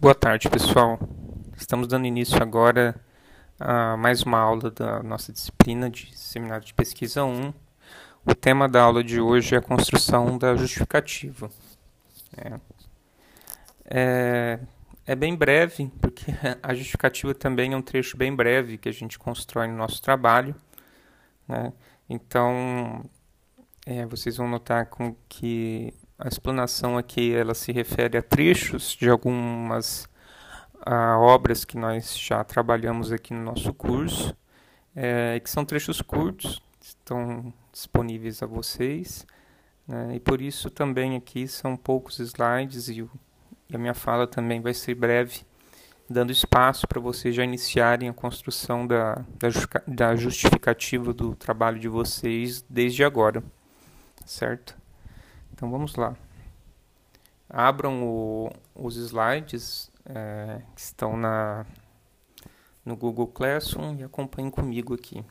Boa tarde, pessoal. Estamos dando início agora a mais uma aula da nossa disciplina de Seminário de Pesquisa 1. O tema da aula de hoje é a construção da justificativa. É, é, é bem breve, porque a justificativa também é um trecho bem breve que a gente constrói no nosso trabalho. Né? Então, é, vocês vão notar com que a explanação aqui ela se refere a trechos de algumas a, obras que nós já trabalhamos aqui no nosso curso, é, que são trechos curtos, estão disponíveis a vocês, né, e por isso também aqui são poucos slides e, e a minha fala também vai ser breve, dando espaço para vocês já iniciarem a construção da, da justificativa do trabalho de vocês desde agora, certo? Então vamos lá. Abram o, os slides é, que estão na, no Google Classroom e acompanhem comigo aqui.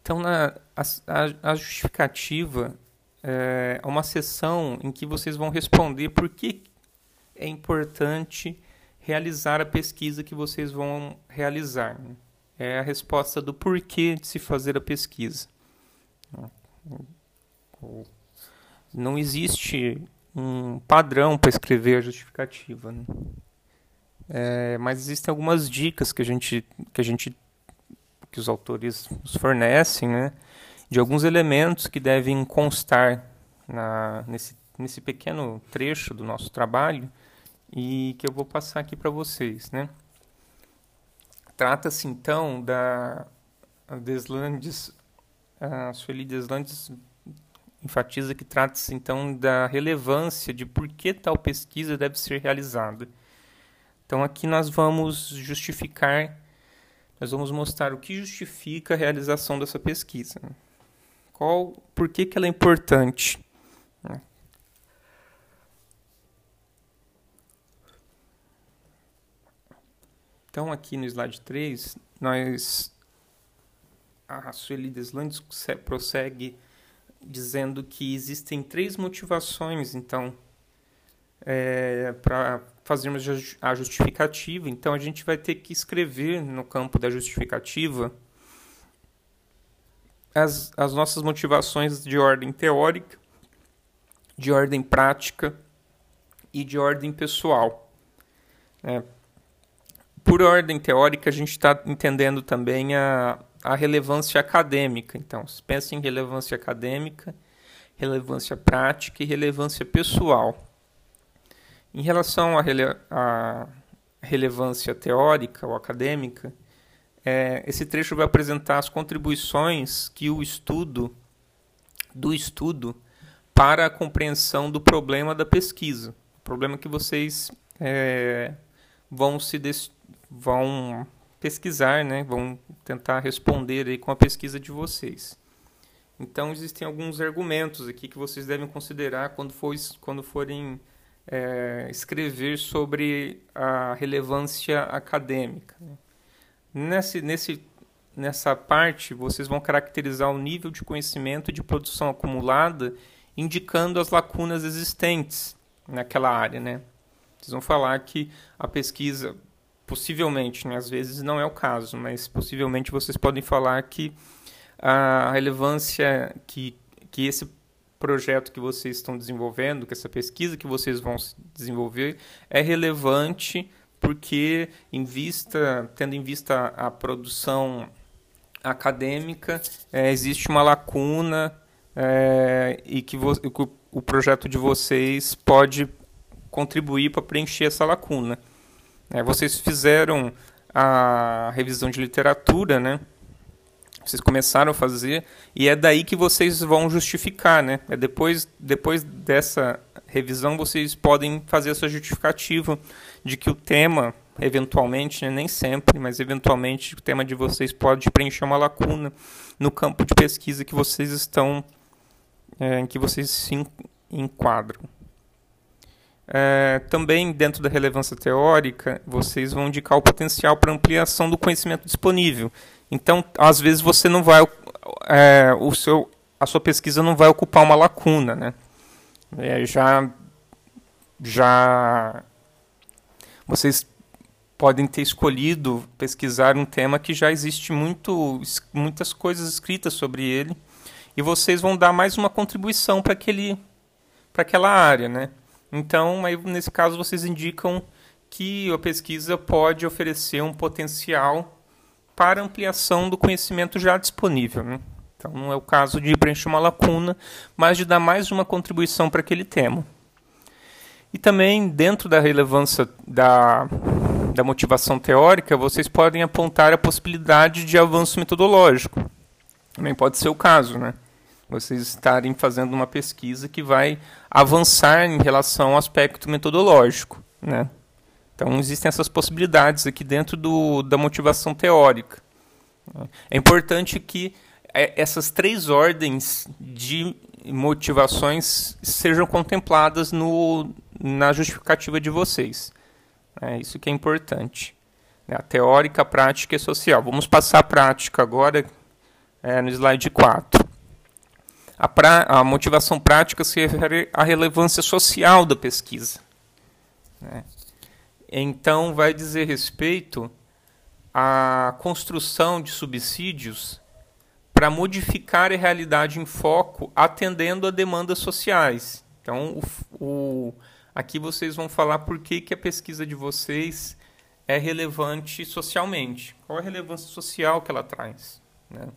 Então, na, a, a, justificativa é uma sessão em que vocês vão responder por que é importante realizar a pesquisa que vocês vão realizar. É a resposta do porquê de se fazer a pesquisa não existe um padrão para escrever a justificativa. Né? É, mas existem algumas dicas que a gente que a gente que os autores nos fornecem, né, de alguns elementos que devem constar na, nesse, nesse pequeno trecho do nosso trabalho e que eu vou passar aqui para vocês, né. Trata-se então da Deslandes, a Sueli Deslandes enfatiza que trata-se então da relevância de por que tal pesquisa deve ser realizada. Então aqui nós vamos justificar, nós vamos mostrar o que justifica a realização dessa pesquisa. Qual, por que, que ela é importante? Então aqui no slide 3, nós a Sueli Deslandes prossegue dizendo que existem três motivações, então, é, para fazermos a justificativa. Então, a gente vai ter que escrever no campo da justificativa as, as nossas motivações de ordem teórica, de ordem prática e de ordem pessoal. É, por ordem teórica, a gente está entendendo também a, a relevância acadêmica. Então, pensa em relevância acadêmica, relevância prática e relevância pessoal. Em relação à, rele relevância teórica ou acadêmica, é, esse trecho vai apresentar as contribuições que o estudo do estudo para a compreensão do problema da pesquisa, problema que vocês é, vão se vão pesquisar, né? Vão tentar responder aí com a pesquisa de vocês. Então existem alguns argumentos aqui que vocês devem considerar quando, for, quando forem é, escrever sobre a relevância acadêmica. Né? Nesse, nesse, nessa parte, vocês vão caracterizar o nível de conhecimento e de produção acumulada, indicando as lacunas existentes naquela área. Né? Vocês vão falar que a pesquisa possivelmente, né, às vezes não é o caso, mas possivelmente vocês podem falar que a relevância que, que esse projeto que vocês estão desenvolvendo, que essa pesquisa que vocês vão desenvolver é relevante porque em vista, tendo em vista a produção acadêmica, é, existe uma lacuna é, e que vo, o projeto de vocês pode contribuir para preencher essa lacuna. É, vocês fizeram a revisão de literatura, né? Vocês começaram a fazer e é daí que vocês vão justificar, né? É depois, depois dessa revisão vocês podem fazer essa justificativa de que o tema, eventualmente, né, nem sempre, mas eventualmente o tema de vocês pode preencher uma lacuna no campo de pesquisa que vocês estão, é, em que vocês se enquadram. É, também, dentro da relevância teórica, vocês vão indicar o potencial para ampliação do conhecimento disponível. Então, às vezes, você não vai. É, o seu, a sua pesquisa não vai ocupar uma lacuna. Né? É, já, já vocês podem ter escolhido pesquisar um tema que já existe muito, muitas coisas escritas sobre ele e vocês vão dar mais uma contribuição para aquela área, né? Então, aí, nesse caso, vocês indicam que a pesquisa pode oferecer um potencial para ampliação do conhecimento já disponível. Né? Então, não é o caso de preencher uma lacuna, mas de dar mais uma contribuição para aquele tema. E também, dentro da relevância da, da motivação teórica, vocês podem apontar a possibilidade de avanço metodológico. Também pode ser o caso, né? Vocês estarem fazendo uma pesquisa que vai avançar em relação ao aspecto metodológico. Né? Então, existem essas possibilidades aqui dentro do, da motivação teórica. É importante que é, essas três ordens de motivações sejam contempladas no, na justificativa de vocês. É isso que é importante. Né? A teórica, a prática e a social. Vamos passar a prática agora é, no slide 4. A, pra, a motivação prática se refere à relevância social da pesquisa. Né? Então, vai dizer respeito à construção de subsídios para modificar a realidade em foco, atendendo a demandas sociais. Então, o, o, aqui vocês vão falar por que, que a pesquisa de vocês é relevante socialmente. Qual a relevância social que ela traz? Né?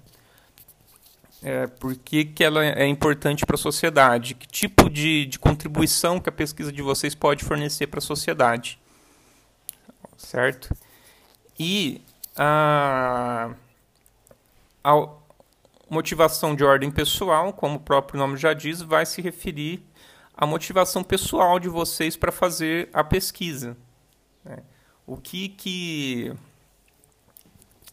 É, por que, que ela é importante para a sociedade, que tipo de, de contribuição que a pesquisa de vocês pode fornecer para a sociedade. Certo? E a, a motivação de ordem pessoal, como o próprio nome já diz, vai se referir à motivação pessoal de vocês para fazer a pesquisa. Né? O que que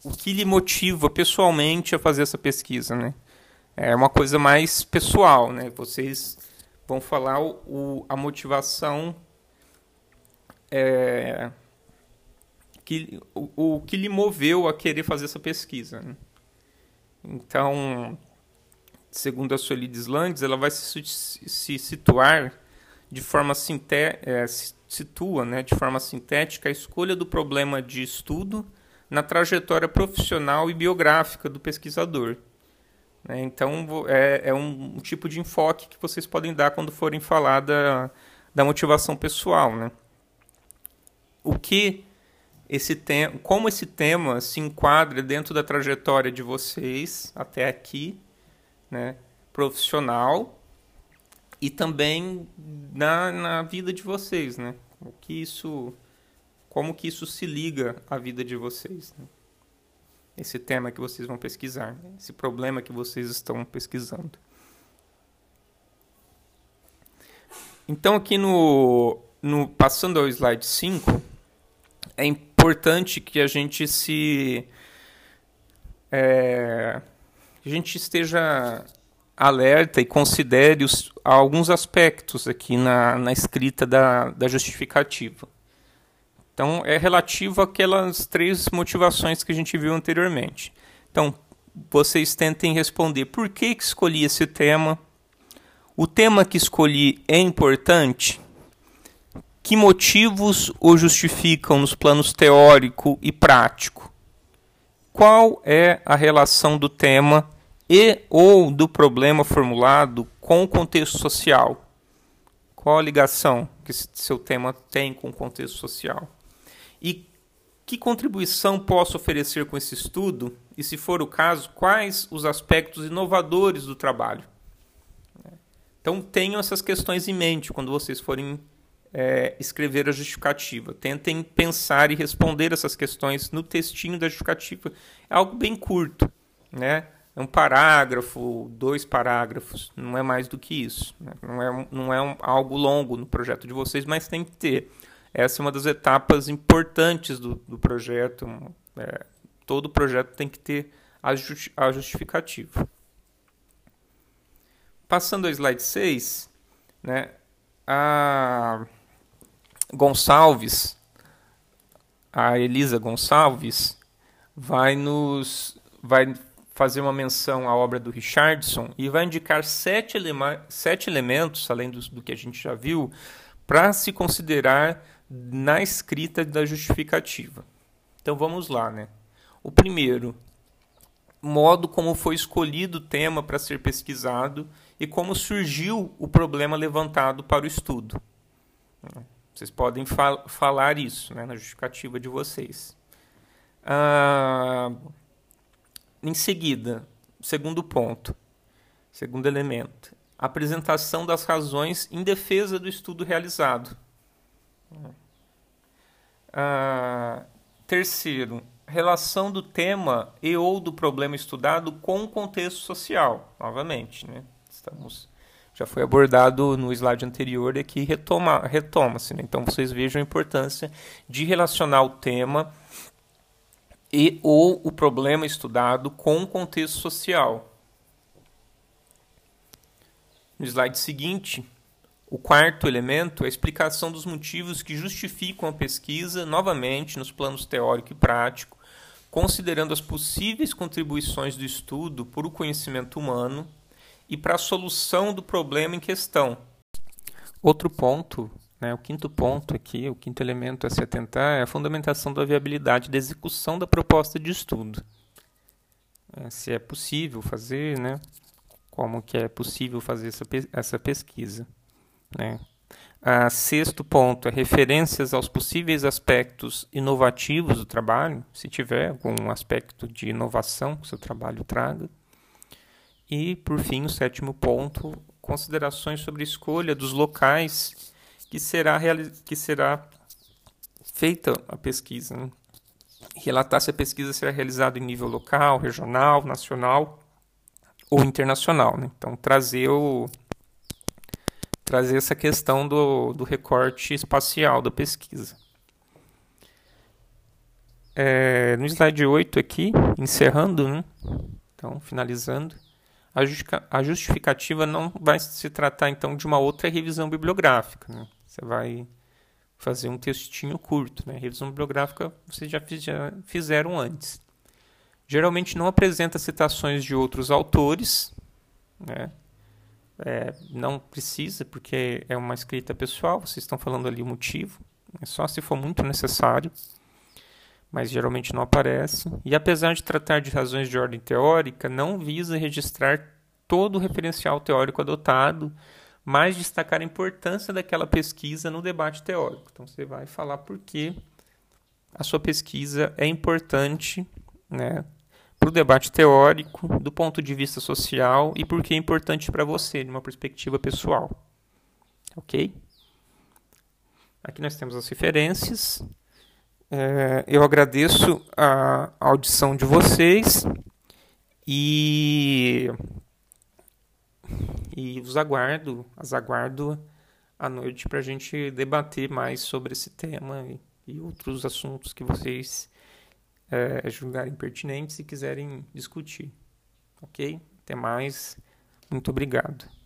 o que lhe motiva pessoalmente a fazer essa pesquisa, né? É uma coisa mais pessoal, né? Vocês vão falar o, o a motivação é, que o, o, que lhe moveu a querer fazer essa pesquisa. Né? Então, segundo a Solides Landes, ela vai se, se situar de forma sinté é, situa, né, de forma sintética a escolha do problema de estudo na trajetória profissional e biográfica do pesquisador. Né? Então, é, é um, tipo de enfoque que vocês podem dar quando forem falar da, da motivação pessoal. Né? O que esse tema, como esse tema se enquadra dentro da trajetória de vocês até aqui, né? profissional, e também na, na vida de vocês, né? O que isso, como que isso se liga à vida de vocês? Né? Esse tema que vocês vão pesquisar, né? esse problema que vocês estão pesquisando. Então, aqui no, no passando ao slide 5, é importante que a gente se. É, a gente esteja alerta e considere os, alguns aspectos aqui na, na escrita da, da justificativa. Então, é relativo àquelas três motivações que a gente viu anteriormente. Então, vocês tentem responder por que, que escolhi esse tema. O tema que escolhi é importante? Que motivos o justificam nos planos teórico e prático? Qual é a relação do tema e ou do problema formulado com o contexto social? Qual a ligação que seu tema tem com o contexto social? E que contribuição posso oferecer com esse estudo? E, se for o caso, quais os aspectos inovadores do trabalho? Então, tenham essas questões em mente quando vocês forem é, escrever a justificativa. Tentem pensar e responder essas questões no textinho da justificativa. É algo bem curto, né? É um parágrafo, dois parágrafos, não é mais do que isso. Né? Não é, não é um, algo longo no projeto de vocês, mas tem que ter. Essa é uma das etapas importantes do, do projeto. É, todo projeto tem que ter a, justi a justificativa. Passando ao slide 6, né, a Gonçalves, a Elisa Gonçalves, vai nos vai fazer uma menção à obra do Richardson e vai indicar sete, sete elementos, além do, do que a gente já viu, para se considerar na escrita da justificativa. Então vamos lá, né? O primeiro, modo como foi escolhido o tema para ser pesquisado e como surgiu o problema levantado para o estudo. Vocês podem fal falar isso né, na justificativa de vocês. Ah, em seguida, segundo ponto, segundo elemento, apresentação das razões em defesa do estudo realizado. Ah, terceiro, relação do tema e ou do problema estudado com o contexto social. Novamente, né? Estamos já foi abordado no slide anterior e aqui retoma retoma-se. Né? Então vocês vejam a importância de relacionar o tema e ou o problema estudado com o contexto social. No slide seguinte, o quarto elemento é a explicação dos motivos que justificam a pesquisa, novamente nos planos teórico e prático, considerando as possíveis contribuições do estudo para o conhecimento humano e para a solução do problema em questão. Outro ponto, né, o quinto ponto aqui, o quinto elemento a se atentar é a fundamentação da viabilidade da execução da proposta de estudo. É, se é possível fazer, né, como que é possível fazer essa, essa pesquisa. Né. Sexto ponto é referências aos possíveis aspectos inovativos do trabalho, se tiver algum aspecto de inovação que o seu trabalho traga. E, por fim, o sétimo ponto, considerações sobre a escolha dos locais que será, que será feita a pesquisa. Né? Relatar se a pesquisa será realizada em nível local, regional, nacional ou internacional. Né? Então, trazer o, trazer essa questão do, do recorte espacial da pesquisa. É, no slide 8 aqui, encerrando, né? então finalizando, a justificativa não vai se tratar então de uma outra revisão bibliográfica. Né? Você vai fazer um textinho curto. Né? Revisão bibliográfica vocês já, fiz, já fizeram antes. Geralmente não apresenta citações de outros autores, né? É, não precisa, porque é uma escrita pessoal, vocês estão falando ali o motivo, é só se for muito necessário, mas geralmente não aparece. E apesar de tratar de razões de ordem teórica, não visa registrar todo o referencial teórico adotado, mas destacar a importância daquela pesquisa no debate teórico. Então você vai falar por que a sua pesquisa é importante, né, para o debate teórico, do ponto de vista social e porque é importante para você, de uma perspectiva pessoal. Ok? Aqui nós temos as referências. É, eu agradeço a audição de vocês e, e os aguardo, as aguardo à noite para a gente debater mais sobre esse tema e, e outros assuntos que vocês é, julgarem pertinentes e quiserem discutir. Ok? Até mais. Muito obrigado.